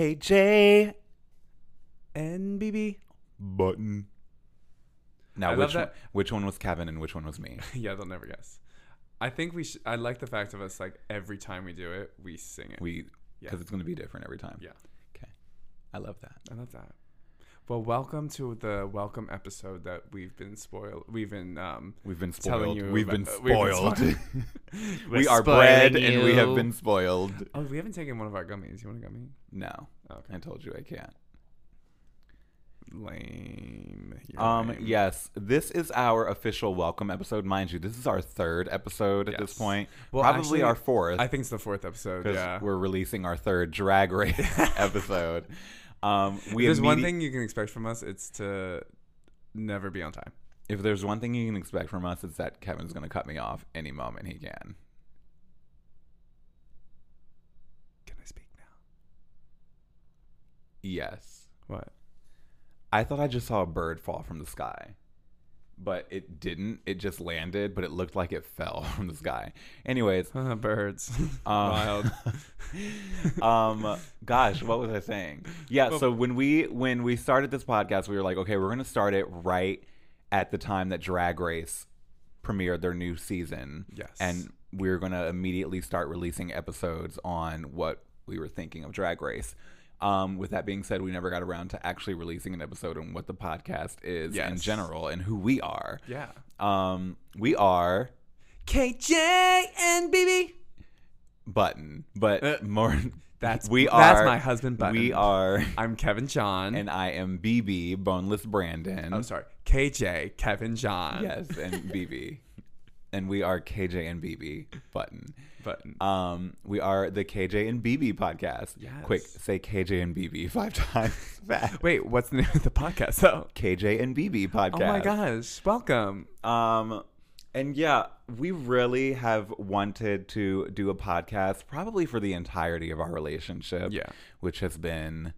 KJ and BB. button. Now I which one, which one was Kevin and which one was me? yeah, they'll never guess. I think we should. I like the fact of us like every time we do it, we sing it. We because Yeah. it's going to be different every time. Yeah. Okay. I love that. I love that. Well, welcome to the welcome episode that we've been spoiled. We've been um, We've been Telling spoiled. you We've about- been uh, we've been spoiled. spoiled. we are bred spoiling and we have been spoiled. Oh, we haven't taken one of our gummies. You want a gummy? No, Okay. I told you I can't. Lame. You're Um, lame. yes, this is our official welcome episode. Mind you, this is our third episode at this point. Well, Probably actually, our fourth. I think it's the fourth episode. Yeah. we're releasing our third drag race episode. Um, we if there's one thing you can expect from us, it's to never be on time. If there's one thing you can expect from us, it's that Kevin's going to cut me off any moment he can. Can I speak now? Yes, What? I thought I just saw a bird fall from the sky, but it didn't. It just landed, but it looked like it fell from the sky. Anyways, Birds. Um, Wild. um gosh what was i saying yeah so when we when we started this podcast we were like okay we're gonna start it right at the time that drag race premiered their new season Yes. and we are gonna immediately start releasing episodes on what we were thinking of drag race um, with that being said, we never got around to actually releasing an episode on what the podcast is in general and who we are. Yeah. Um, we are KJ and BB. Button, but Uh, more. That's we are. That's my husband. Button. We are. I'm Kevin John. and I am BB Boneless Brandon. I'm sorry, KJ Kevin John. Yes, and BB, and we are KJ and BB Button. Button. Um, we are the KJ and BB podcast. Yes. Quick, say KJ and BB five times fast. Wait, what's the name of the podcast though? KJ and BB podcast. Oh my gosh! Welcome. Um, and yeah, we really have wanted to do a podcast probably for the entirety of our relationship. Yeah. which has been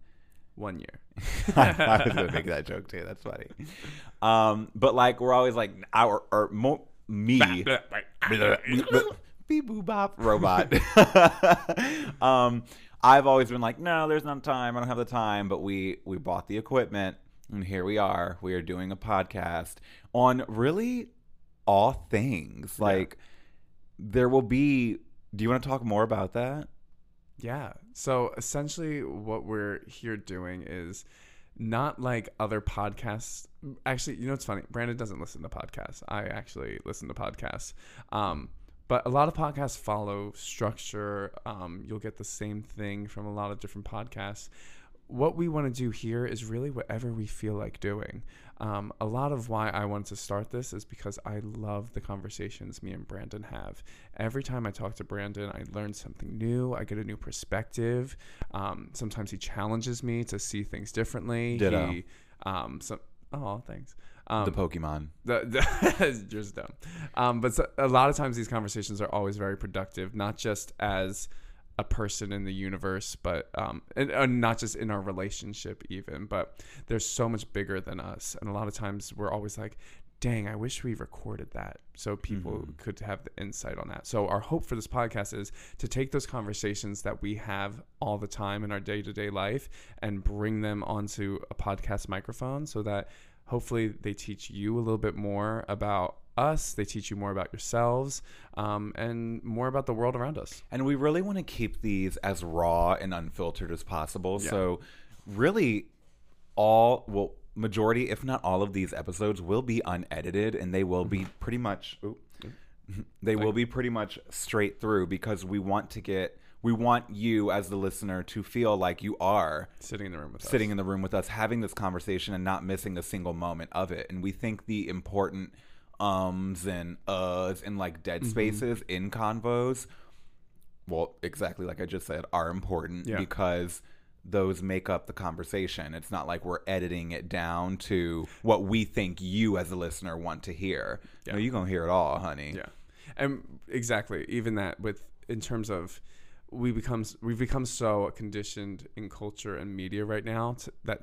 One year. I was gonna make that joke too. That's funny. Um, but like we're always like our or mo- me beep boop bop robot. um, I've always been like, no, there's not time. I don't have the time. But we we bought the equipment, and here we are. We are doing a podcast on really all things. Like there will be. Do you want to talk more about that? Yeah. So essentially, what we're here doing is not like other podcasts. Actually, you know what's funny? Brandon doesn't listen to podcasts. I actually listen to podcasts. Um, but a lot of podcasts follow structure. Um, you'll get the same thing from a lot of different podcasts. What we want to do here is really whatever we feel like doing. Um, a lot of why I wanted to start this is because I love the conversations me and Brandon have. Every time I talk to Brandon, I learn something new. I get a new perspective. Um, sometimes he challenges me to see things differently. Ditto. He, um, so, oh, thanks. Um, The Pokemon. the, the just dumb. Um, but so, a lot of times these conversations are always very productive, not just as a person in the universe, but um, and, and not just in our relationship even. But there's so much bigger than us, and a lot of times we're always like, "Dang, I wish we recorded that so people could have the insight on that." So our hope for this podcast is to take those conversations that we have all the time in our day to day life and bring them onto a podcast microphone, so that hopefully they teach you a little bit more about us they teach you more about yourselves um, and more about the world around us. And we really want to keep these as raw and unfiltered as possible. So, really, all, well, majority, if not all of these episodes will be unedited and they will be pretty much, they will be pretty much straight through because we want to get, we want you as the listener to feel like you are sitting in the room with sitting us. in the room with us having this conversation and not missing a single moment of it. And we think the important ums and uhs and like dead mm-hmm. spaces in convos well exactly like i just said are important Yeah. because those make up the conversation. It's not like we're editing it down to what we think you as a listener want to hear. No you're gonna hear it all honey. Yeah. And exactly even that with in terms of we become we've become so conditioned in culture and media right now to, that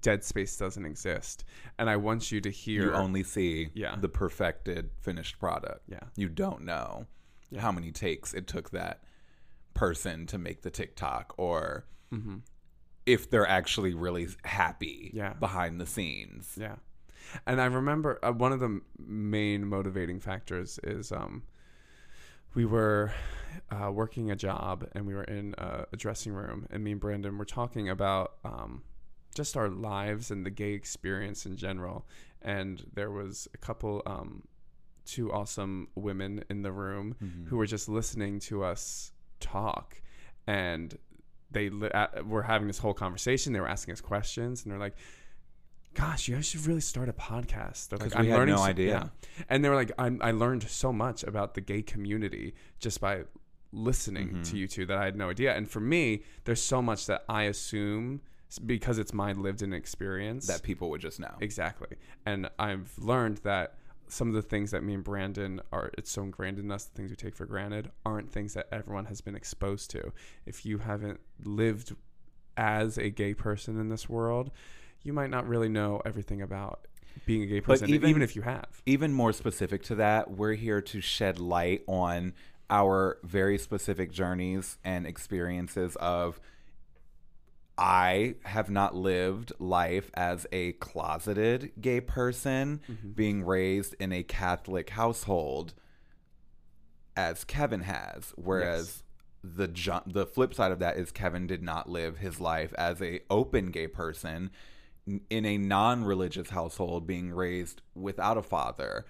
dead space doesn't exist and i want you to hear you only see Yeah. the perfected finished product. Yeah. You don't know how many takes it took that person to make the TikTok or Mm-hmm. if they're actually really happy Yeah. behind the scenes. Yeah. And I remember uh, one of the main motivating factors is um, we were uh, working a job and we were in a, a dressing room, and me and Brandon were talking about um, just our lives and the gay experience in general. And there was a couple, um, two awesome women in the room who were just listening to us talk. And they li- uh, were having this whole conversation. They were asking us questions, and they're like, "Gosh, you guys should really start a podcast." They're like, we had no so- idea. And they were like, I'm, "I learned so much about the gay community just by listening Mm-hmm. to you two that I had no idea." And for me, there's so much that I assume because it's my lived-in experience That people would just know. Exactly. And I've learned that some of the things that me and Brandon are it's so ingrained in us, the things we take for granted, aren't things that everyone has been exposed to. If you haven't lived as a gay person in this world, you might not really know everything about being a gay person, even- even, if you have. even more specific to that, we're here to shed light on our very specific journeys and experiences of I have not lived life as a closeted gay person mm-hmm. being raised in a Catholic household as Kevin has whereas the ju- the flip side of that is Kevin did not live his life as a open gay person in a non-religious household being raised without a father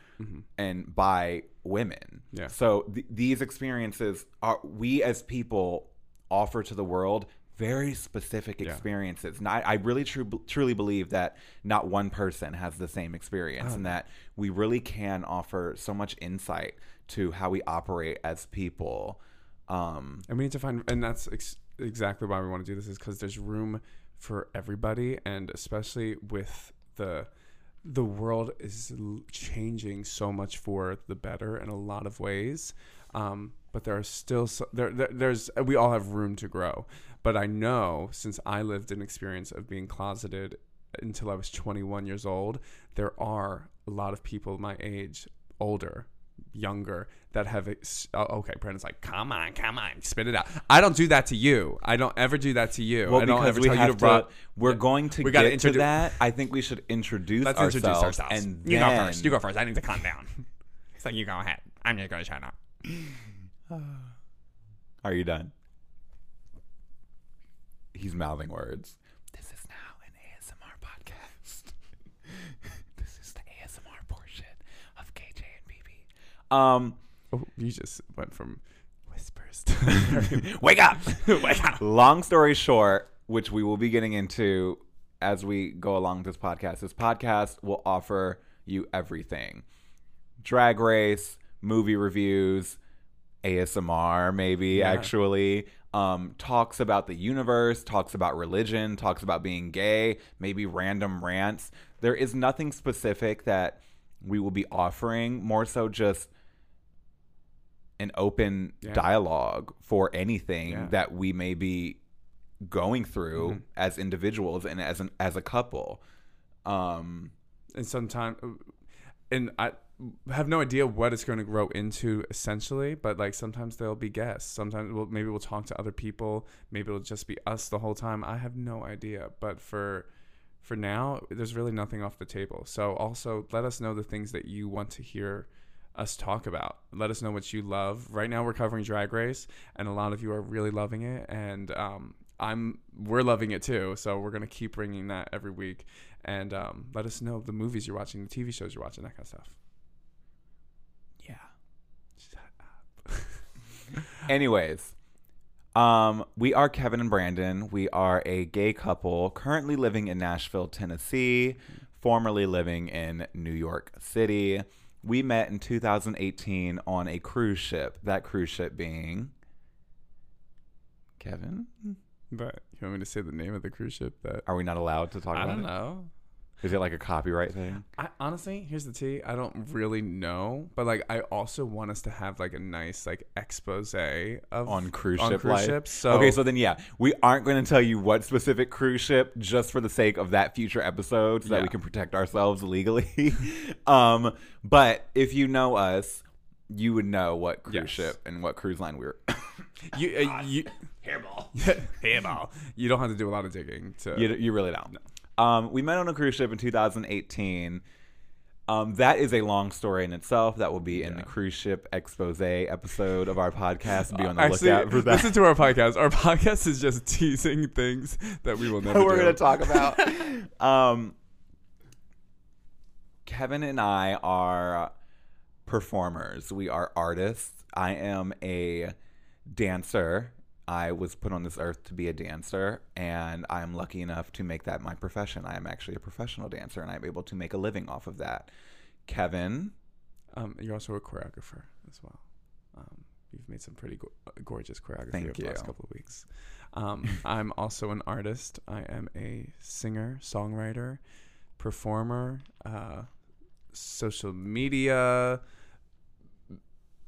and by women. Yeah. So th- these experiences are we as people offer to the world very specific experiences. And I, I really tru- truly believe that not one person has the same experience and that we really can offer so much insight to how we operate as people. Um, And we need to find, and that's ex- exactly why we want to do this, is because there's room for everybody, and especially with the the world is changing so much for the better in a lot of ways. Um, but there are still so, there, there. There's we all have room to grow. But I know since I lived an experience of being closeted until I was 21 years old, there are a lot of people my age, older, younger, that have. Oh, okay, Brandon's like, come on, come on, spit it out. I don't do that to you. I don't ever do that to you. well, I don't ever we tell have you to, to, we're going to We get introduce- that. I think we should introduce Let's ourselves. introduce ourselves. And you go then- first. You go first. I need to calm down. so you go ahead. I'm just going to shut up. Are you done? He's mouthing words. This is now an ASMR podcast. this is the ASMR portion of KJ and BB. Um, Oh, you just went from whispers to wake up! wake up. Long story short, which we will be getting into as we go along this podcast. This podcast will offer you everything: drag race, movie reviews, ASMR, maybe Yeah. actually. Um, talks about the universe, talks about religion, talks about being gay, maybe random rants. There is nothing specific that we will be offering, more so just an open Yeah. dialogue for anything Yeah. that we may be going through Mhm. as individuals and as an as a couple. Um, and sometimes and i have no idea what it's going to grow into essentially but like sometimes there'll be guests sometimes we'll, maybe we'll talk to other people maybe it'll just be us the whole time i have no idea but for for now there's really nothing off the table so also let us know the things that you want to hear us talk about let us know what you love right now we're covering drag race and a lot of you are really loving it and um, i'm we're loving it too so we're going to keep bringing that every week and um, let us know the movies you're watching the tv shows you're watching that kind of stuff yeah. Shut up. Anyways, um, we are Kevin and Brandon. We are a gay couple currently living in Nashville, Tennessee, formerly living in New York City. We met in 2018 on a cruise ship. That cruise ship being Kevin. but you want me to say the name of the cruise ship that Are we not allowed to talk i about don't it? know Is it like a copyright thing? I, honestly here's the tea i don't really know but like i also want us to have like a nice like expose of On cruise on ship cruise life? ships so okay, so then yeah, we aren't going to tell you what specific cruise ship just for the sake of that future episode so that we can protect ourselves legally. um, but if you know us, you would know what cruise Yes. ship and what cruise line we were. you uh, you hairball. Hairball. You don't have to do a lot of digging to. You, you really don't. Um, we met on a cruise ship in 2018. Um, that is a long story in itself. That will be in the cruise ship expose episode of our podcast. Be on the Actually, lookout for that. listen to our podcast. Our podcast is just teasing things that we will never. we're going to talk about. um, Kevin and I are performers. We are artists. I am a dancer. I was put on this earth to be a dancer, and I am lucky enough to make that my profession. I am actually a professional dancer, and I'm able to make a living off of that. Kevin, Um, you're also a choreographer as well. Um, you've made some pretty go- uh, gorgeous choreography Thank over the last couple of weeks. Um, I'm also an artist. I am a singer, songwriter, performer, uh, social media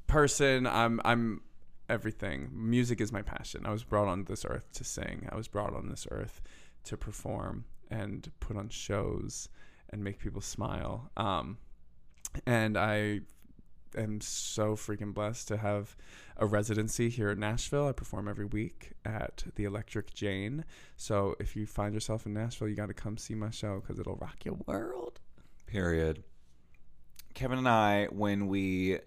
person. I'm I'm everything. Music is my passion. I was brought on this earth to sing. I was brought on this earth to perform and put on shows and make people smile. Um, and I am so freaking blessed to have a residency here in Nashville. I perform every week at the Electric Jane. So if you find yourself in Nashville, you got to come see my show because it'll rock your world. period. Kevin and I, when we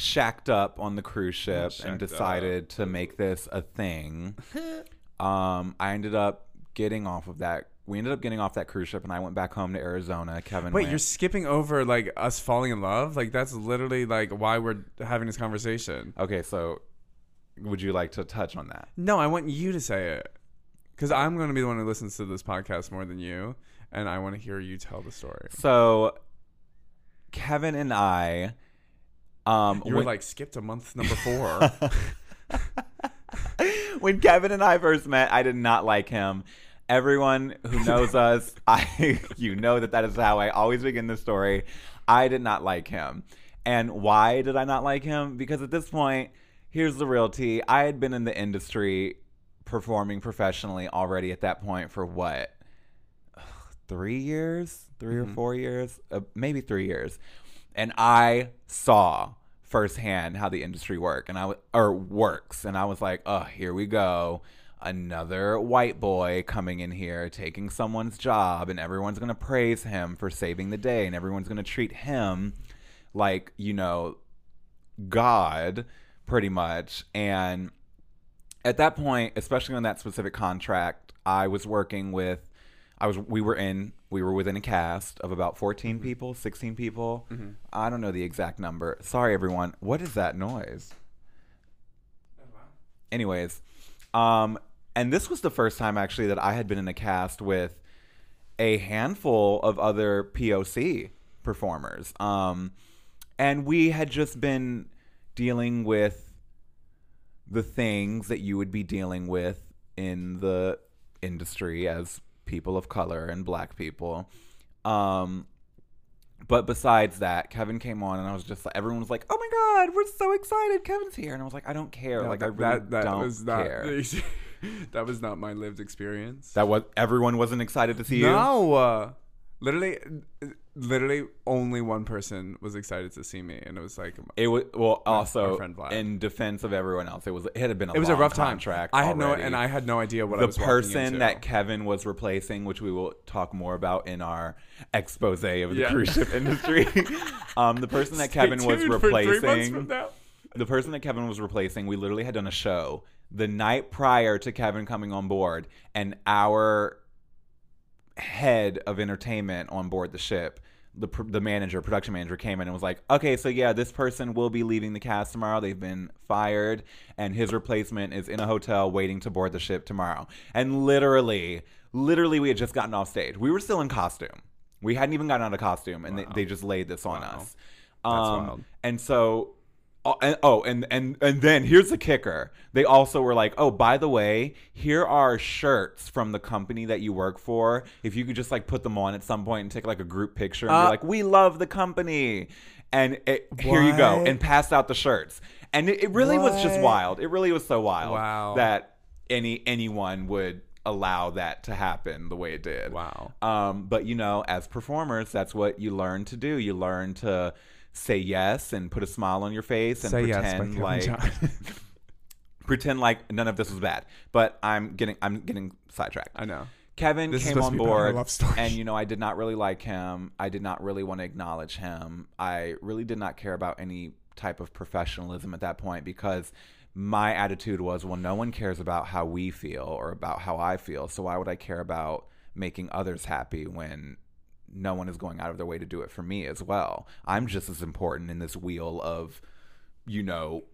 shacked up on the cruise ship and decided to make this a thing, um, I ended up getting off of that. We ended up getting off that cruise ship, and I went back home to Arizona. Kevin, Wait, went, you're skipping over like us falling in love? Like that's literally like why we're having this conversation. okay. So, would you like to touch on that? No, I want you to say it. Because I'm going to be the one who listens to this podcast more than you. And I want to hear you tell the story. So, Kevin and I, um, You were when- like, skipped a month number four. when Kevin and I first met, I did not like him. Everyone who knows us, I you know that that is how I always begin the story. I did not like him. And why did I not like him? Because at this point, here's the real tea. I had been in the industry performing professionally already at that point for what? 3 years? 3 or 4 years? Uh, maybe 3 years. And I saw firsthand how the industry work and I w- or works and I was like, "Oh, here we go. Another white boy coming in here taking someone's job and everyone's going to praise him for saving the day and everyone's going to treat him like, you know, God pretty much." And at that point, especially on that specific contract, I was working with I was we were in we were within a cast of about 14 people, 16 people. I don't know the exact number. Sorry everyone. What is that noise? Anyways, um and this was the first time actually that I had been in a cast with a handful of other POC performers. Um and we had just been dealing with the things that you would be dealing with in the industry as people of color and black people. Um, but besides that, Kevin came on and I was just like, everyone was like, oh my God, we're so excited. Kevin's here. And I was like, I don't care. like, I really don't care. that was not my lived experience. that was, everyone wasn't excited to see you. no, literally, literally, only one person was excited to see me, and it was like It was well. Also, friend Vlad. in defense of everyone else, it was it had been a it was a rough time. contract. I had already. no, and I had no idea what I the person that Kevin was replacing, which we will talk more about in our expose of the Yeah. cruise ship industry. um, the person that Stay Kevin was tuned for three months replacing, the person that Kevin was replacing, we literally had done a show the night prior to Kevin coming on board, and our head of entertainment on board the ship. The, pr- the manager, production manager, came in and was like, "Okay, so yeah, this person will be leaving the cast tomorrow. They've been fired, and his replacement is in a hotel waiting to board the ship tomorrow." And literally, literally, we had just gotten off stage. We were still in costume. We hadn't even gotten out of costume, and they, they just laid this on Wow. us. Um, wild. And so, oh and, oh, and and and then here's the kicker. They also were like, "Oh, by the way, here are shirts from the company that you work for. If you could just like put them on at some point and take like a group picture and Uh, be like, "We love the company." And it, here you go, and pass out the shirts. And it, it really was just wild. It really was so wild Wow. that any anyone would allow that to happen the way it did. Wow. Um, but you know, as performers, that's what you learn to do. You learn to say yes and put a smile on your face and Say pretend Kevin like pretend like none of this was bad. But I'm getting I'm getting sidetracked. I know. Kevin This came on to be about our board, and you know I did not really like him. I did not really want to acknowledge him. I really did not care about any type of professionalism at that point because my attitude was, well, no one cares about how we feel or about how I feel, so why would I care about making others happy when no one is going out of their way to do it for me as well? I'm just as important in this wheel of, you know,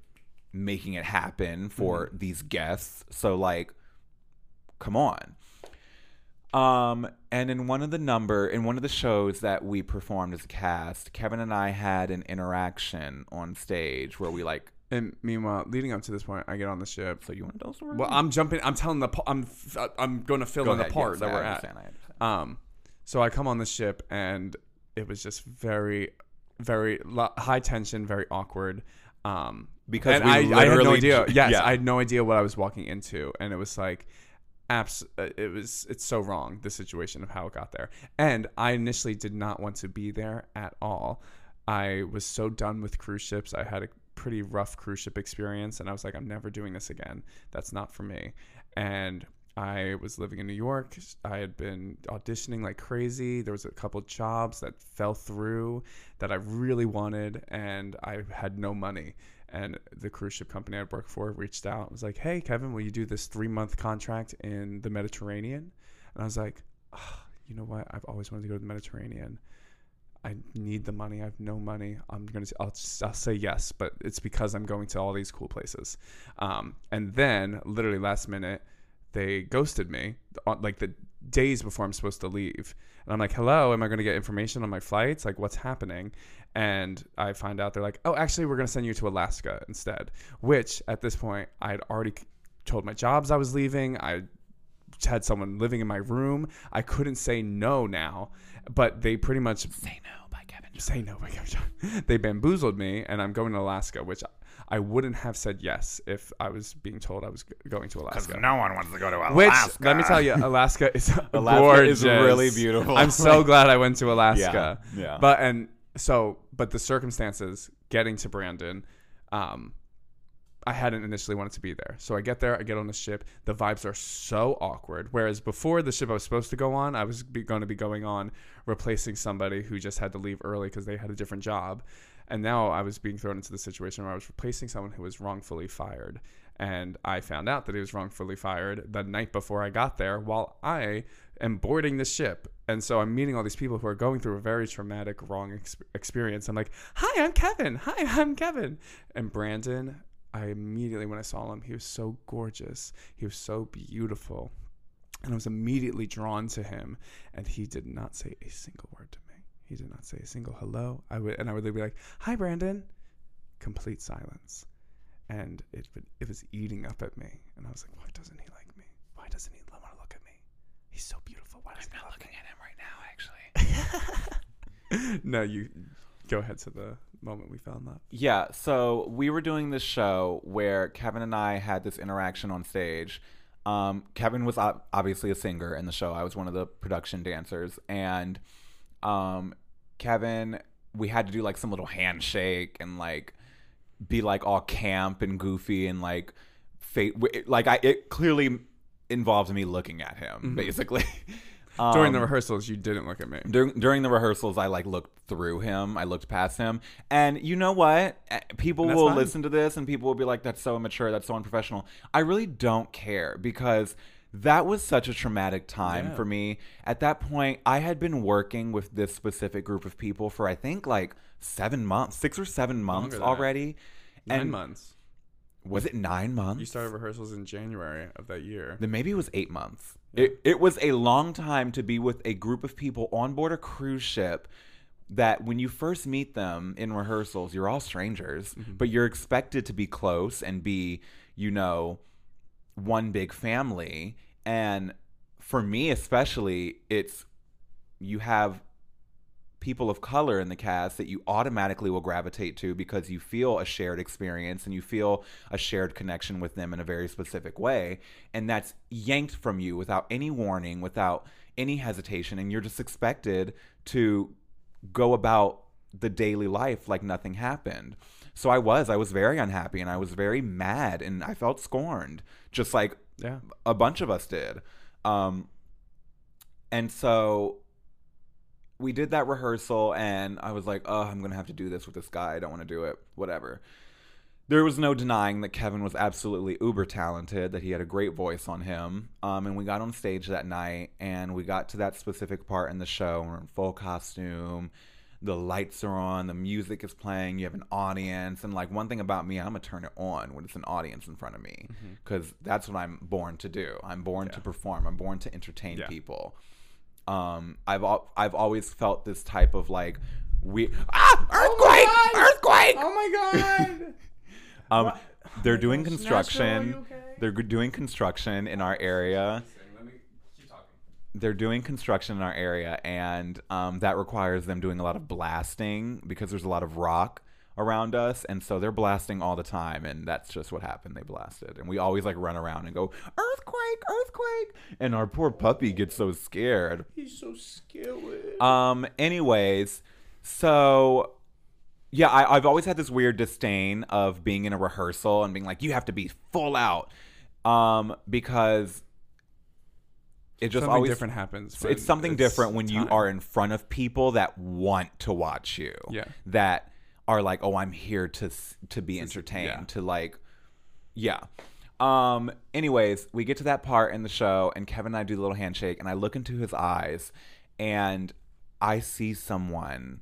making it happen for these guests. So like, come on. Um, and in one of the number in one of the shows that we performed as a cast, Kevin and I had an interaction on stage where we like. And meanwhile, leading up to this point, I get on the ship. So you want to tell us? the Well, I'm jumping. I'm telling the. I'm. I'm going to fill Go in the part yes, that I we're at. understand, I understand. Um, so I come on the ship and it was just very, very high tension, very awkward. Um, Because we I, I had no idea. Yes, yeah. I had no idea what I was walking into, and it was like, abs. uh, It was. It's so wrong the situation of how it got there, and I initially did not want to be there at all. I was so done with cruise ships. I had a pretty rough cruise ship experience, and I was like, I'm never doing this again. That's not for me. And I was living in New York. I had been auditioning like crazy. There was a couple jobs that fell through that I really wanted, and I had no money. And the cruise ship company I'd worked for reached out. and was like, "Hey, Kevin, will you do this three month contract in the Mediterranean?" And I was like, "Ah, "You know what? I've always wanted to go to the Mediterranean. I need the money. I have no money. I'm gonna. I'll, I'll say yes, but it's because I'm going to all these cool places. Um, and then, literally last minute, they ghosted me like the days before I'm supposed to leave. And I'm like, hello, am I going to get information on my flights? Like, what's happening? And I find out they're like, oh, actually, we're going to send you to Alaska instead. Which at this point, I had already told my jobs I was leaving. I had someone living in my room. I couldn't say no now, but they pretty much Say no by Kevin. say no by Kevin They bamboozled me, and I'm going to Alaska, which I wouldn't have said yes if I was being told I was g- going to Alaska. no one wants to go to Alaska. Which let me tell you, Alaska is Alaska gorgeous. is really beautiful. I'm so glad I went to Alaska. Yeah, yeah. But and so, but the circumstances getting to Brandon, um, I hadn't initially wanted to be there. So I get there, I get on the ship. The vibes are so awkward. Whereas before the ship I was supposed to go on, I was be, going to be going on replacing somebody who just had to leave early because they had a different job. And now I was being thrown into the situation where I was replacing someone who was wrongfully fired. And I found out that he was wrongfully fired the night before I got there while I am boarding the ship. And so I'm meeting all these people who are going through a very traumatic, wrong ex- experience. I'm like, hi, I'm Kevin. Hi, I'm Kevin. And Brandon, I immediately, when I saw him, he was so gorgeous. He was so beautiful. And I was immediately drawn to him. And he did not say a single word to me. He did not say a single hello. I would, and I would be like, hi, Brandon. Complete silence. And it, it was eating up at me. And I was like, why doesn't he like me? Why doesn't he want to look at me? He's so beautiful. Why doesn't he love looking at him right now, actually. no, you go ahead to the moment we found that. Yeah, so we were doing this show where Kevin and I had this interaction on stage. Um, Kevin was ob- obviously a singer in the show. I was one of the production dancers, and um, Kevin, we had to do like some little handshake and like be like all camp and goofy and like fate. Like I, it clearly involved me looking at him, basically. During the Um, rehearsals, you didn't look at me. during during the rehearsals, I like looked through him. I looked past him, and you know what? Eh, People will fine. listen to this, and people will be like, "That's so immature. That's so unprofessional." I really don't care because that was such a traumatic time Yeah. for me. At that point, I had been working with this specific group of people for I think like seven months, six or seven months already. Nine and months. was it nine months? You started rehearsals in January of that year. Then maybe it was eight months. It, it was a long time to be with a group of people on board a cruise ship that when you first meet them in rehearsals, you're all strangers, mm-hmm. but you're expected to be close and be, you know, one big family. And for me, especially, it's you have people of color in the cast that you automatically will gravitate to because you feel a shared experience and you feel a shared connection with them in a very specific way. And that's yanked from you without any warning without any hesitation. And you're just expected to go about the daily life like nothing happened. So I was, I was very unhappy and I was very mad and I felt scorned, just like Yeah. a bunch of us did. Um, and so we did that rehearsal, and I was like, oh, I'm going to have to do this with this guy. I don't want to do it. Whatever. There was no denying that Kevin was absolutely uber talented, that he had a great voice on him. Um, and we got on stage that night, and we got to that specific part in the show. We're in full costume. The lights are on, the music is playing, you have an audience. And, like, one thing about me, I'm to turn it on when it's an audience in front of me because that's what I'm born to do. I'm born to perform, I'm born to entertain Yeah. people. Um, I've al- I've always felt this type of like we ah earthquake God! earthquake. Oh my god. Um, What? they're Oh doing gosh, construction. Nashville, okay? They're doing construction in our area. Let me keep talking. They're doing construction in our area, and um, that requires them doing a lot of blasting because there's a lot of rock around us, and so they're blasting all the time, and that's just what happened. They blasted, and we always like run around and go earthquake, earthquake, and our poor puppy gets so scared. He's so scared. Um. Anyways, so yeah, I, I've always had this weird disdain of being in a rehearsal and being like, you have to be full out, um, because it just Something always different happens. it's something different when you are in front of people that want to watch you. Yeah. That are like, oh, I'm here to to be yeah. entertained, to like, yeah. Um. Anyways, we get to that part in the show, and Kevin and I do the little handshake, and I look into his eyes, and I see someone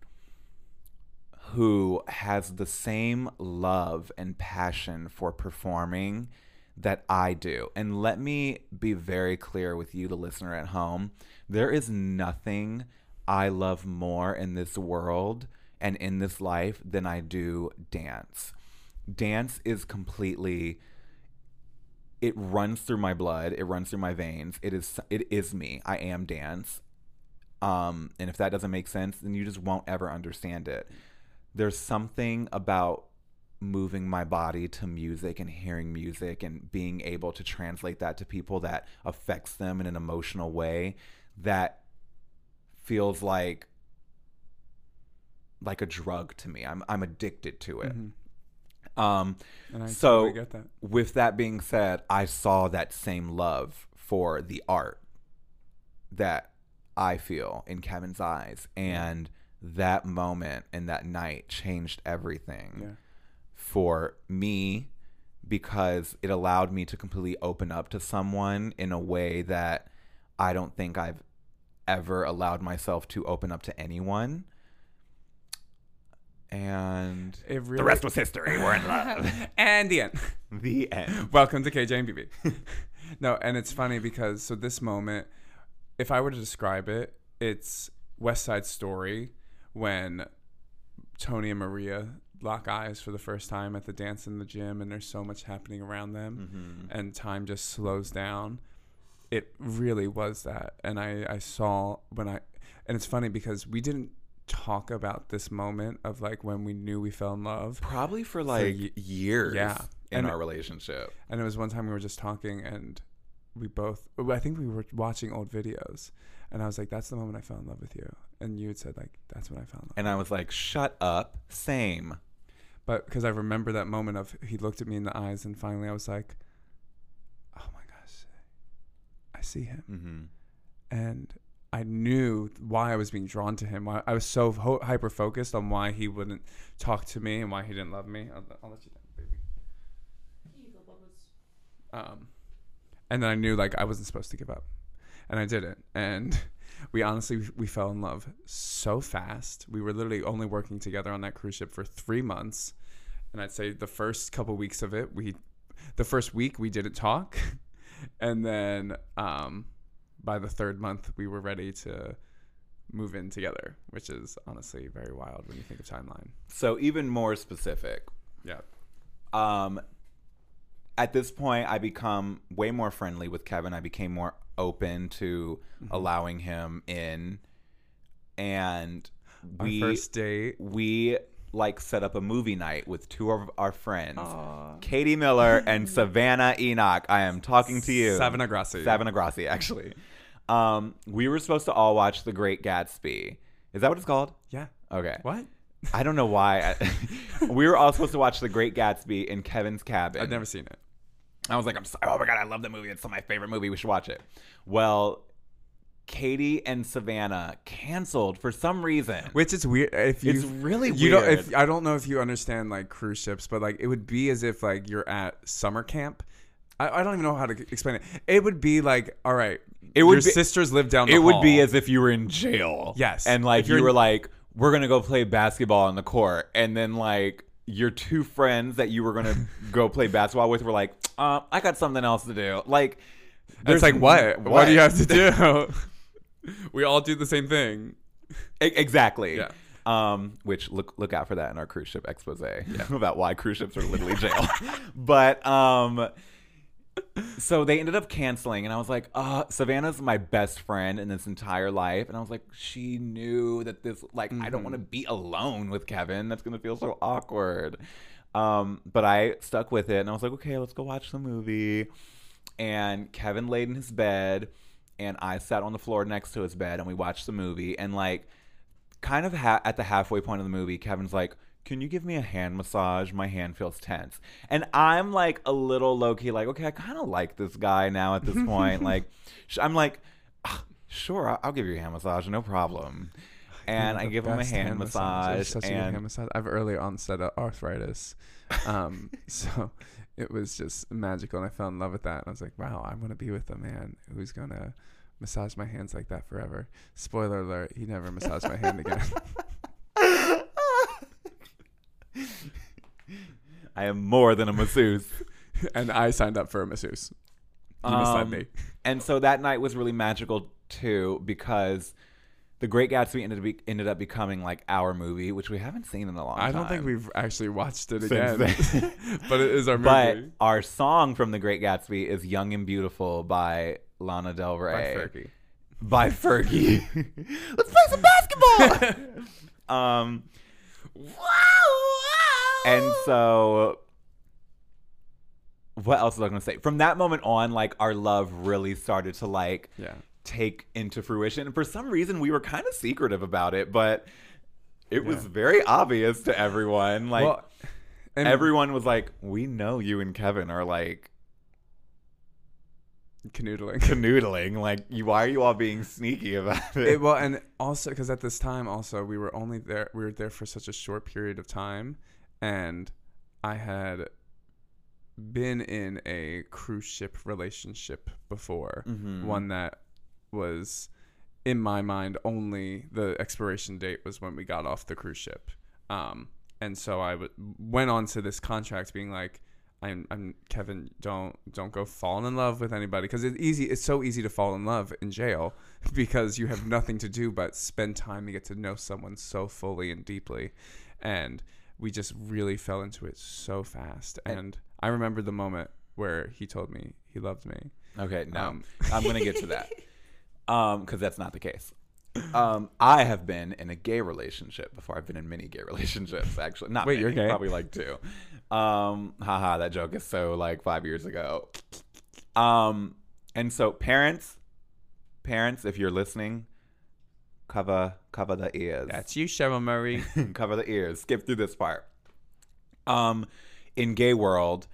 who has the same love and passion for performing that I do. And let me be very clear with you, the listener at home. There is nothing I love more in this world and in this life than I do dance. Dance is completely it runs through my blood, it runs through my veins. It is it is me. I am dance. Um and if that doesn't make sense, then you just won't ever understand it there's something about moving my body to music and hearing music and being able to translate that to people that affects them in an emotional way that feels like like a drug to me. I'm I'm addicted to it. Mhm. Um And I So- totally that. with that being said, I saw that same love for the art that I feel in Kevin's eyes. And that moment and that night changed everything Yeah. For me because it allowed me to completely open up to someone in a way that I don't think I've ever allowed myself to open up to anyone. And really, the rest was history. We're in love. and the end. the end. Welcome to KJ and BB. no, and it's funny because so this moment, if I were to describe it, it's West Side Story when Tony and Maria lock eyes for the first time at the dance in the gym, and there's so much happening around them, Mm-hmm. and time just slows down. It really was that, and I I saw when I, and it's funny because we didn't talk about this moment of like when we knew we fell in love Probably for like ye- years yeah. in And- our relationship. And it was one time we were just talking, and we both, I think we were watching old videos, and I was like, "That's the moment I fell in love with you," and you had said like, "That's when I fell in love." And I was like, shut up. Same. But because I remember that moment of he looked at me in the eyes, and finally I was like, "Oh my gosh, I see him," Mm-hmm. and I knew why I was being drawn to him. Why I was so ho- hyper focused on why he wouldn't talk to me and why he didn't love me. I'll, I'll let you down, baby. Um, and then I knew like I wasn't supposed to give up, and I didn't. And we honestly we fell in love so fast. We were literally only working together on that cruise ship for three months, and I'd say the first couple weeks of it, we, the first week we didn't talk, and then um, by the third month we were ready to move in together, which is honestly very wild when you think of timeline. So even more specific. Yeah. Um, at this point, I become way more friendly with Kevin. I became more open to Mm-hmm. allowing him in, and Our we first date. we like set up a movie night with two of our friends, Aw. Katie Miller and Savannah Enoch. I am talking to you. Savannah Grassi. Savannah Grassi, actually. Um, we were supposed to all watch The Great Gatsby. Is that what it's called? Yeah. Okay. What? I don't know why. We were all supposed to watch The Great Gatsby in Kevin's cabin. I've never seen it. I was like, I'm sorry. Oh my god, I love that movie. It's my favorite movie. We should watch it. Well, Katie and Savannah canceled for some reason. Which is weird. If you, It's really you don't. weird. If I don't know if you understand like cruise ships, but like it would be as if like you're at summer camp. I, I don't even know how to explain it. It would be like, all right, It would your be- sisters live down. The it would be as if you were in jail. Yes. And like you're were like, we're gonna go play basketball on the court, and then like your two friends that you were gonna go play basketball with were like, uh, I got something else to do. Like, It's like what? what? what? do you have to do? we all do the same thing. E- exactly. Yeah. Um, which look look out for that in our cruise ship expose about why cruise ships are literally jail. but um, so they ended up canceling, and I was like, uh, Savannah's my best friend in this entire life, and I was like, she knew that this like I don't want to be alone with Kevin. That's gonna feel so awkward. Um, but I stuck with it, and I was like, okay, let's go watch the movie. And Kevin laid in his bed, and I sat on the floor next to his bed, and we watched the movie. And like, kind of ha- at the halfway point of the movie, Kevin's like, "Can you give me a hand massage? My hand feels tense." And I'm like a little low key, like, "Okay, I kind of like this guy now at this point." like, sh- I'm like, "Ah, "Sure, I'll, give you a hand massage, no problem." And I give him a hand, It's massage, such a good and hand massage. I have early onset of arthritis, um, so it was just magical, and I fell in love with that. And I was like, wow, I'm gonna be with a man who's gonna massage my hands like that forever. Spoiler alert: he never massaged my hand again. I am more than a masseuse. and I signed up for a masseuse. Massaged Um, me. And so that night was really magical too because The Great Gatsby ended up, be, ended up becoming like our movie, which we haven't seen in a long time. I don't think we've actually watched it Since again, but it is our movie. But our song from The Great Gatsby is "Young and Beautiful" by Lana Del Rey. By. Fergie. By Fergie. Let's play some basketball. um, and so, what else was I going to say? From that moment on, like our love really started to like Yeah. take into fruition. And for some reason, we were kind of secretive about it, but it was very obvious to everyone. Like well, and everyone was like, "We know you and Kevin are like canoodling. canoodling. Like, you, why are you all being sneaky about it?" It, well, and also because at this time, also we were only there. We were there for such a short period of time, and I had been in a cruise ship relationship before, Mhm. one that was in my mind only the expiration date was when we got off the cruise ship. Um, and so I w- went on to this contract being like, I'm, I'm Kevin. Don't don't go falling in love with anybody because it's easy. It's so easy to fall in love in jail because you have nothing to do but spend time and get to know someone so fully and deeply, and we just really fell into it so fast. And I remember the moment where he told me he loved me. okay, no, Um, I'm gonna get to that. Um, because that's not the case. Um, I have been in a gay relationship before. I've been in many gay relationships, actually. Not Wait, many, you're gay? Probably like two. Um, haha, that joke is so like five years ago. Um, and so parents, parents, if you're listening, cover cover the ears. That's you, Cheryl Murray. cover the ears. Skip through this part. Um, in gay world,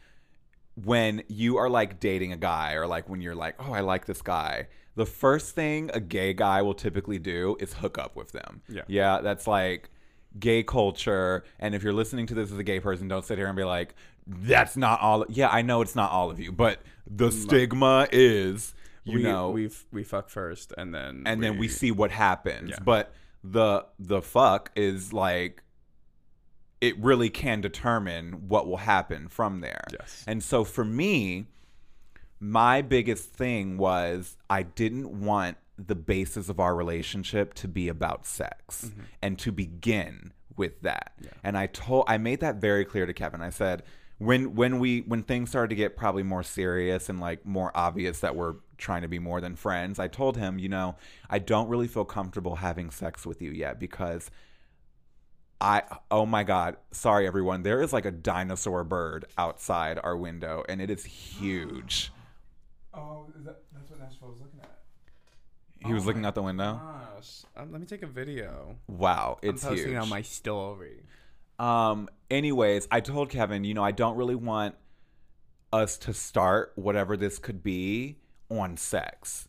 when you are like dating a guy, or like when you're like, oh, I like this guy, the first thing a gay guy will typically do is hook up with them. Yeah. yeah, that's like gay culture. And if you're listening to this as a gay person, don't sit here and be like, that's not all. Yeah, I know it's not all of you, but the mm, stigma is, you we, know, we we fuck first, and then and then we see what happens. Yeah. But the the fuck is like it really can determine what will happen from there. Yes. And so for me, my biggest thing was I didn't want the basis of our relationship to be about sex mm-hmm. and to begin with that. And I told I made that very clear to Kevin. I said when when we when things started to get probably more serious and like more obvious that we're trying to be more than friends, I told him, you know, I don't really feel comfortable having sex with you yet because I oh my god, sorry everyone. There is like a dinosaur bird outside our window and it is huge. Oh, that, that's what Nashville was looking at. He was Oh looking out the window. Gosh, um, let me take a video. Wow, it's I'm posting huge. on my story. Um, anyways, I told Kevin, you know, I don't really want us to start whatever this could be on sex.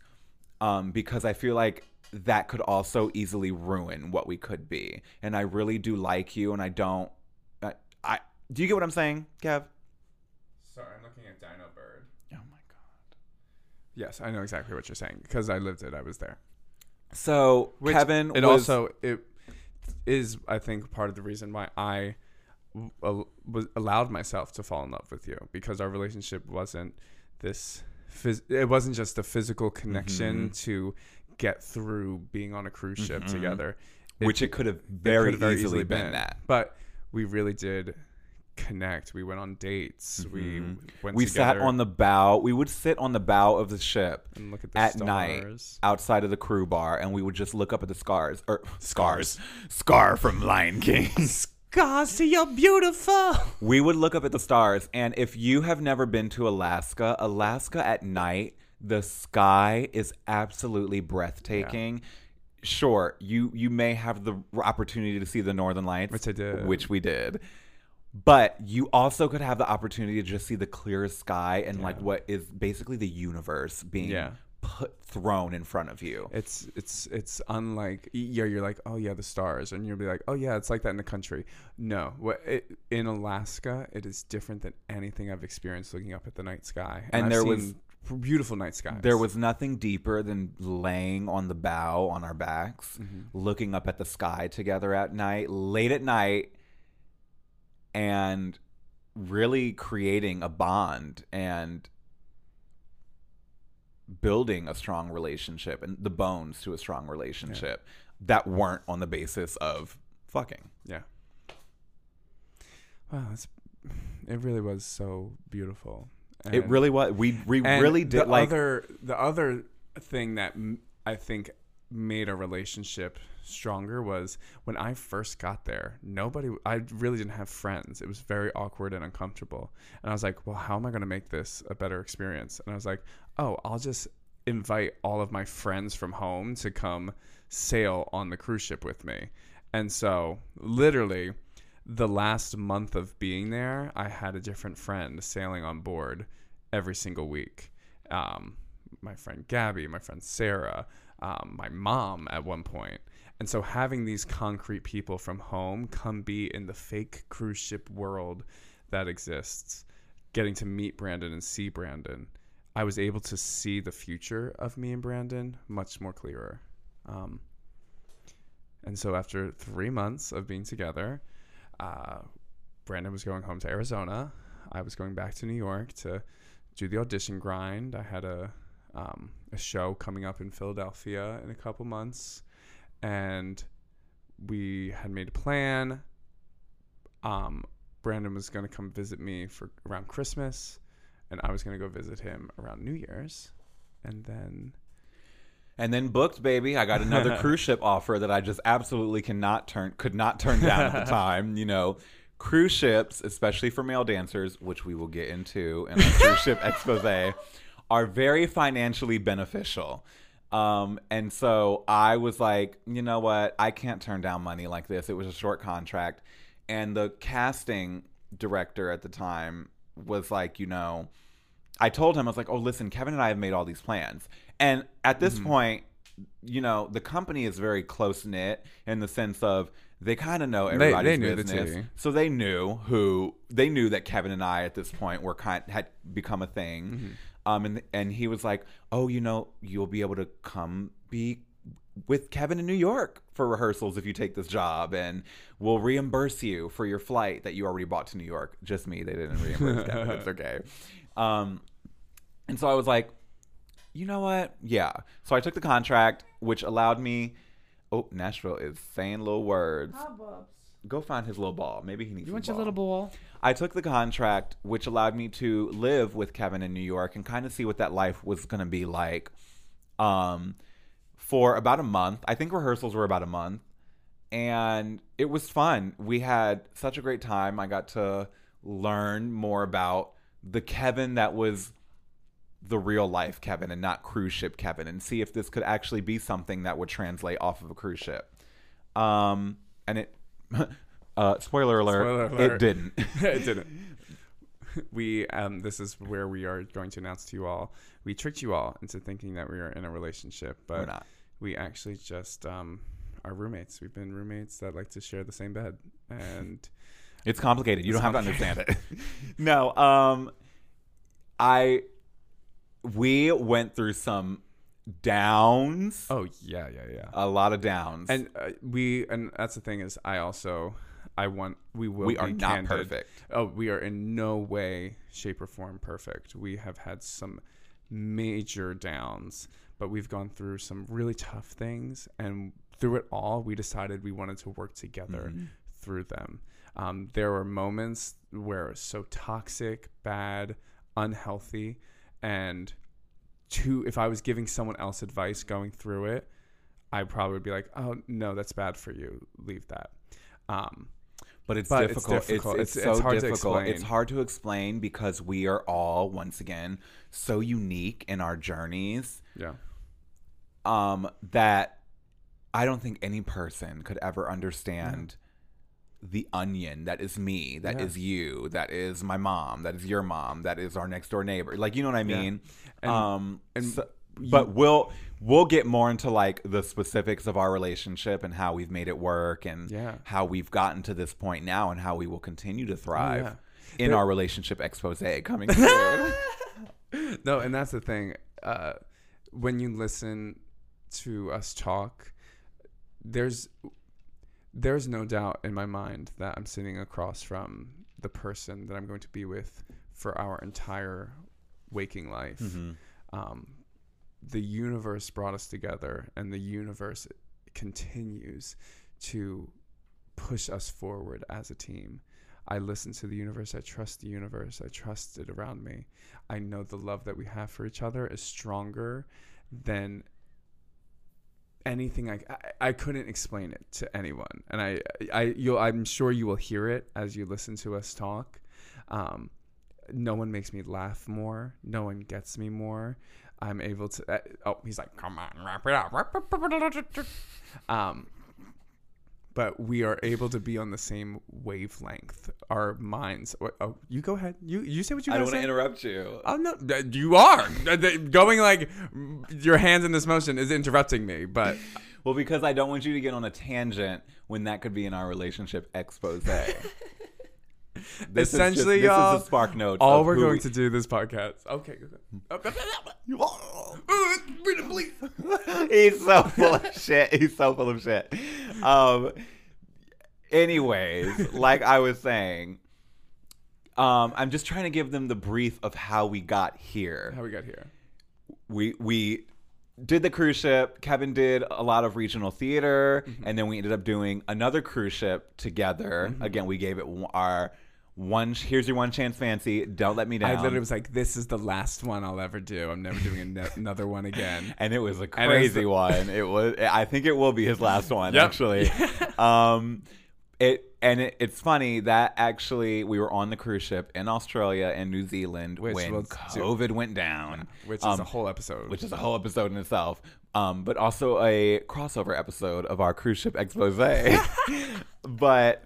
Um, because I feel like that could also easily ruin what we could be. And I really do like you and I don't I, I do you get what I'm saying, Kev? Sorry, I'm looking at Dino Bird. Oh my god. Yes, I know exactly what you're saying because I lived it. I was there. So Which Kevin it was also it is I think part of the reason why I w- was allowed myself to fall in love with you because our relationship wasn't this phys- it wasn't just a physical connection Mm-hmm. to get through being on a cruise ship Mhm. together which it could have it very, could have easily, been, that. but we really did connect we went on dates we Mhm. went We sat on the bow. We would sit on the bow of the ship and look at the at stars. night outside of the crew bar and we would just look up at the scars or scars scar from lion king see you're beautiful. we would look up at the stars and if you have never been to alaska alaska at night the sky is absolutely breathtaking sure you you may have the opportunity to see the northern lights Which I did. which we did but you also could have the opportunity to just see the clear sky and like what is basically the universe being Yeah. put thrown in front of you. It's it's it's unlike yeah you're like oh yeah the stars and you'll be like oh yeah it's like that in the country no what it, in Alaska it is different than anything I've experienced looking up at the night sky And I've there seen beautiful night skies There was nothing deeper than laying on the bow on our backs, Mhm. looking up at the sky together at night, late at night, and really creating a bond and building a strong relationship and the bones to a strong relationship that weren't on the basis of fucking. yeah wow it's, it really was so beautiful it really was. We we And really did the like other the other thing that I think made our relationship stronger was when I first got there. Nobody, I really didn't have friends. It was very awkward and uncomfortable. And I was like, well, how am I going to make this a better experience? And I was like, oh, I'll just invite all of my friends from home to come sail on the cruise ship with me. And so, literally, the last month of being there, I had a different friend sailing on board every single week. Um, my friend Gabby, my friend Sarah, um, my mom at one point. And so having these concrete people from home come be in the fake cruise ship world that exists, getting to meet Brandon and see Brandon, I was able to see the future of me and Brandon much more clearer. Um, and so after three months of being together, uh, Brandon was going home to Arizona. I was going back to New York to do the audition grind. I had a um, a show coming up in Philadelphia in a couple months, and we had made a plan. Um, Brandon was going to come visit me for around Christmas, and I was going to go visit him around New Year's, and then And then booked, baby. I got another cruise ship offer that I just absolutely cannot turn could not turn down at the time. You know, cruise ships, especially for male dancers, which we will get into in our cruise ship expose, are very financially beneficial. Um, and so I was like, you know what? I can't turn down money like this. It was a short contract. And the casting director at the time was like, you know, I told him, I was like, oh, listen, Kevin and I have made all these plans. And at this point, you know, the company is very close knit in the sense of they kind of know everybody's they knew business. tea. So they knew who they knew that Kevin and I at this point were kind had become a thing. Mm-hmm. Um, and and he was like, oh, you know, you'll be able to come be with Kevin in New York for rehearsals if you take this job, and we'll reimburse you for your flight that you already bought to New York. Just me, they didn't reimburse Kevin. It's okay. Um, and so I was like, you know what? Yeah. So I took the contract, which allowed me. Oh, Nashville is saying little words. Go find his little ball. Maybe he needs. you want your little ball. I took the contract, which allowed me to live with Kevin in New York and kind of see what that life was going to be like. Um, for about a month, I think rehearsals were about a month, and it was fun. We had such a great time. I got to learn more about the Kevin that was the real life Kevin and not cruise ship Kevin and see if this could actually be something that would translate off of a cruise ship. Um, and it, uh, spoiler alert, Spoiler it didn't. it didn't. We um, this is where we are going to announce to you all. We tricked you all into thinking that we are in a relationship, but We're not. we actually just um, are roommates. We've been roommates that like to share the same bed, and It's complicated. You It's don't have to understand it. no, um, I, we went through some downs, oh yeah, yeah, yeah. a lot of downs, and uh, we and that's the thing is I also I want we will we be are not candid. perfect. Oh, we are in no way, shape, or form perfect. We have had some major downs, but we've gone through some really tough things, and through it all, we decided we wanted to work together Mm-hmm. through them. Um, there were moments where it was so toxic, bad, unhealthy, and to if I was giving someone else advice going through it, I probably would be like, "Oh no, that's bad for you. Leave that." Um, But it's But difficult. It's, difficult. it's, It's- so it's hard to difficult. It's hard to explain because we are all, once again, so unique in our journeys yeah. um, that I don't think any person could ever understand the onion that is me, that is Yeah. you, that is my mom, that is your mom, that is our next door neighbor. Like you know what I Yeah. mean? And- um, and so- but we'll we'll get more into like the specifics of our relationship and how we've made it work and Yeah. how we've gotten to this point now and how we will continue to thrive yeah. in There- our relationship expose coming soon. No, and that's the thing. Uh, when you listen to us talk, there's there's no doubt in my mind that I'm sitting across from the person that I'm going to be with for our entire waking life. Mm-hmm. Um, the universe brought us together, and the universe continues to push us forward as a team. I listen to the universe. I trust the universe. I trust it around me. I know the love that we have for each other is stronger than anything I, I, I couldn't explain it to anyone. And I, I, you'll, I'm sure you will hear it as you listen to us talk. Um, no one makes me laugh more. No one gets me more. I'm able to. Uh, oh, he's like, come on, wrap it up. Um, but we are able to be on the same wavelength. Our minds. Oh, you go ahead. You you say what you I don't want to interrupt you. Oh no, uh, you are Uh, going like your hands in this motion is interrupting me. But Well, because I don't want you to get on a tangent when that could be in our relationship expose. This Essentially, is just, y'all, this is the spark note. all of we're who going we- to do this podcast. Okay, He's so full of shit. He's so full of shit. Um. Anyways, like I was saying, um, I'm just trying to give them the brief of how we got here. how we got here. we we did the cruise ship. Kevin did a lot of regional theater, Mm-hmm. and then we ended up doing another cruise ship together. Again, we gave it our one. Here's your one chance, fancy. Don't let me down. I literally was like, "This is the last one I'll ever do. I'm never doing an- another one again." and it was a crazy the- one. It was. I think it will be his last one, Yep. actually. um, it and it, it's funny that actually we were on the cruise ship in Australia and New Zealand Which when do- COVID went down, Which is Um, a whole episode. which is a whole episode in itself. Um, but also a crossover episode of our cruise ship expose. but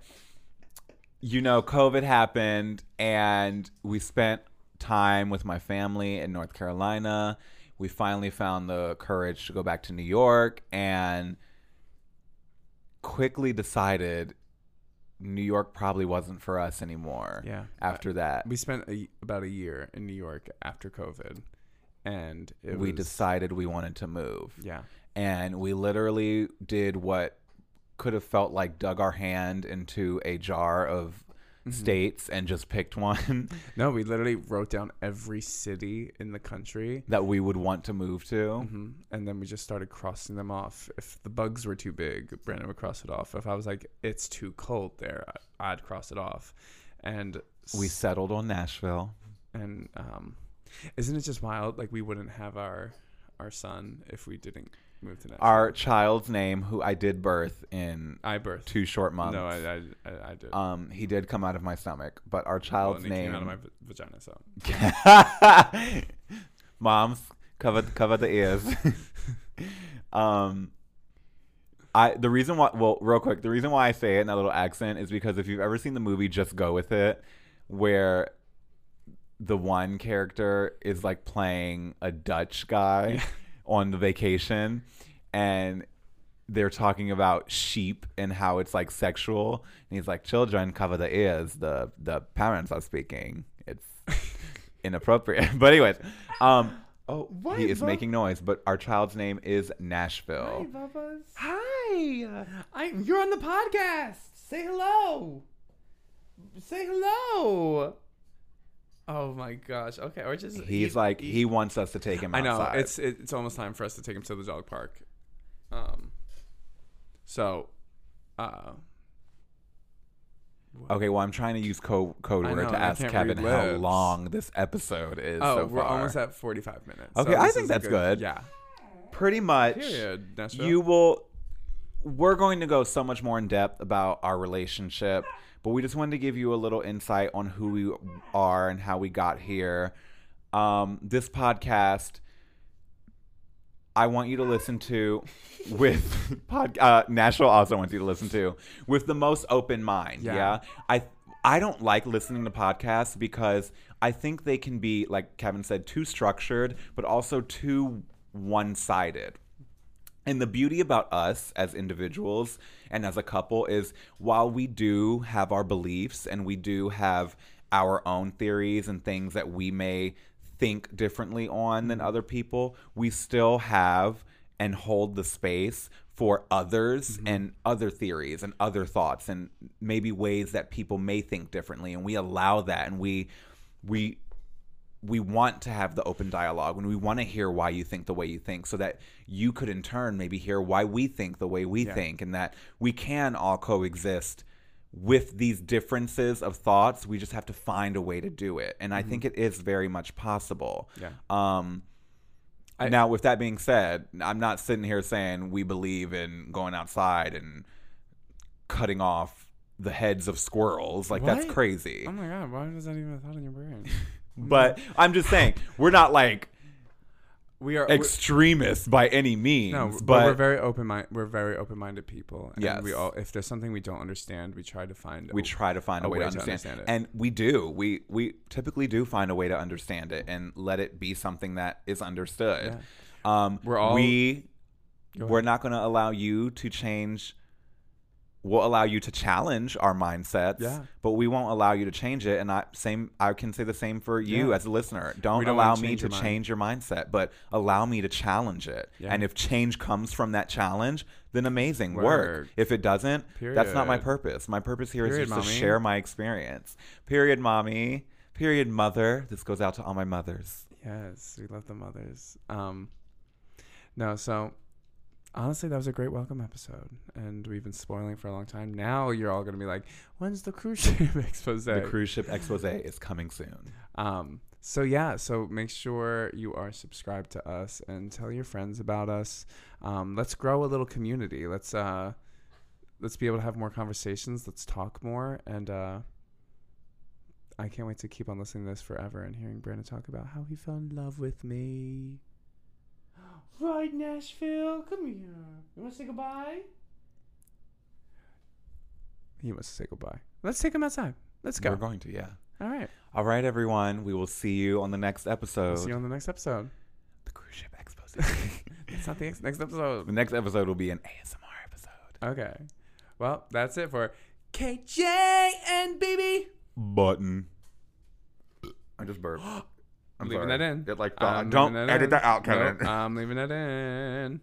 you know, COVID happened, and we spent time with my family in North Carolina. We finally found the courage to go back to New York, and quickly decided New York probably wasn't for us anymore. yeah. After that, we spent a, about a year in New York after COVID, and it we was, decided we wanted to move. yeah. and we literally did what could have felt like dug our hand into a jar of states and just picked one No, we literally wrote down every city in the country, that we would want to move to. hmm and then we just started crossing them off. If the bugs were too big, Brandon would cross it off. If I was like, "It's too cold there," I'd cross it off. And We settled on Nashville. and um, isn't it just wild? Like we wouldn't have our our son if we didn't move to Nashville. Our child's name, who I did birth in I birthed. two short months. No, I, I, I, did. um, he did come out of my stomach, but our child's it name. came out of my vagina. So Moms, cover cover the ears. um, I the reason why well, real quick, the reason why I say it in that little accent is because if you've ever seen the movie Just Go With It, where the one character is like playing a Dutch guy on the vacation and they're talking about sheep and how it's like sexual and he's like children cover the ears the the parents are speaking it's inappropriate but anyways um oh What, he is Bob? making noise but our child's name is nashville Bubba's. hi I, you're on the podcast. Say hello. Say hello. Oh my gosh. Okay, or just he's eat- like eat- he wants us to take him I know it's it's almost time for us to take him to the dog park. Um. So, uh. Okay, well, I'm trying to use code code word know, to ask Kevin how long this episode is. Oh, so we're almost at 45 minutes. Okay, so I think that's good. Yeah. Pretty much. Period. Nashville. You will. We're going to go so much more in depth about our relationship, but we just wanted to give you a little insight on who we are and how we got here. Um, this podcast, I want you to listen to with pod, uh, Nashville also wants you to listen to with the most open mind. Yeah. yeah? I I don't like listening to podcasts because I think they can be like Kevin said too structured, but also too one-sided. And the beauty about us as individuals and as a couple is while we do have our beliefs and we do have our own theories and things that we may think differently on than mm-hmm. other people, we still have and hold the space for others mm-hmm. and other theories and other thoughts and maybe ways that people may think differently. And we allow that and we we we want to have the open dialogue and we want to hear why you think the way you think so that you could in turn maybe hear why we think the way we Yeah. think and that we can all coexist with these differences of thoughts. We just have to find a way to do it. And i think it is very much possible. Yeah. um I- now with that being said i'm not sitting here saying we believe in going outside and cutting off the heads of squirrels. Like that's crazy. Oh my god, why was that even a thought in your brain? but i'm just saying we're not like We are. extremists by any means, no, but, but, we're very open mind. We're very open minded people. And Yes. We all. If there's something we don't understand, we try to find. we a- try to find a, a way, way to understand, understand it. and we do. We we typically do find a way to understand it and let it be something that is understood. Um, We're all- we we're not going to allow you to change. We'll allow you to challenge our mindsets, Yeah. but we won't allow you to change it. And I same, I can say the same for you Yeah. as a listener. Don't, don't allow me to mind. change your mindset, but allow me to challenge it. Yeah. And if change comes from that challenge, then amazing work. Work. If it doesn't, that's not my purpose. My purpose here is Period, just to share my experience. Period, mommy. Period, mother. This goes out to all my mothers. Yes, we love the mothers. Um, no, so honestly, that was a great welcome episode, and we've been spoiling for a long time. Now you're all gonna be like, "When's the cruise ship expose?" The cruise ship expose is coming soon. Um, so yeah, so make sure you are subscribed to us and tell your friends about us. Um, let's grow a little community. Let's uh, let's be able to have more conversations. Let's talk more, and uh, I can't wait to keep on listening to this forever and hearing Brandon talk about how he fell in love with me. Right, Nashville, come here. You want to say goodbye? He wants to say goodbye. Let's take him outside. Let's go. We're going to, yeah. All right. All right, everyone. We will see you on the next episode. See you on the next episode. the cruise ship expose. It's not the ex- next episode. the next episode will be an ASMR episode. Okay. Well, that's it for KJ and BB. Button. I just burped. I'm leaving sorry. that in. It like uh, I'm don't that edit in. that out, Nope, Kevin. I'm leaving that in.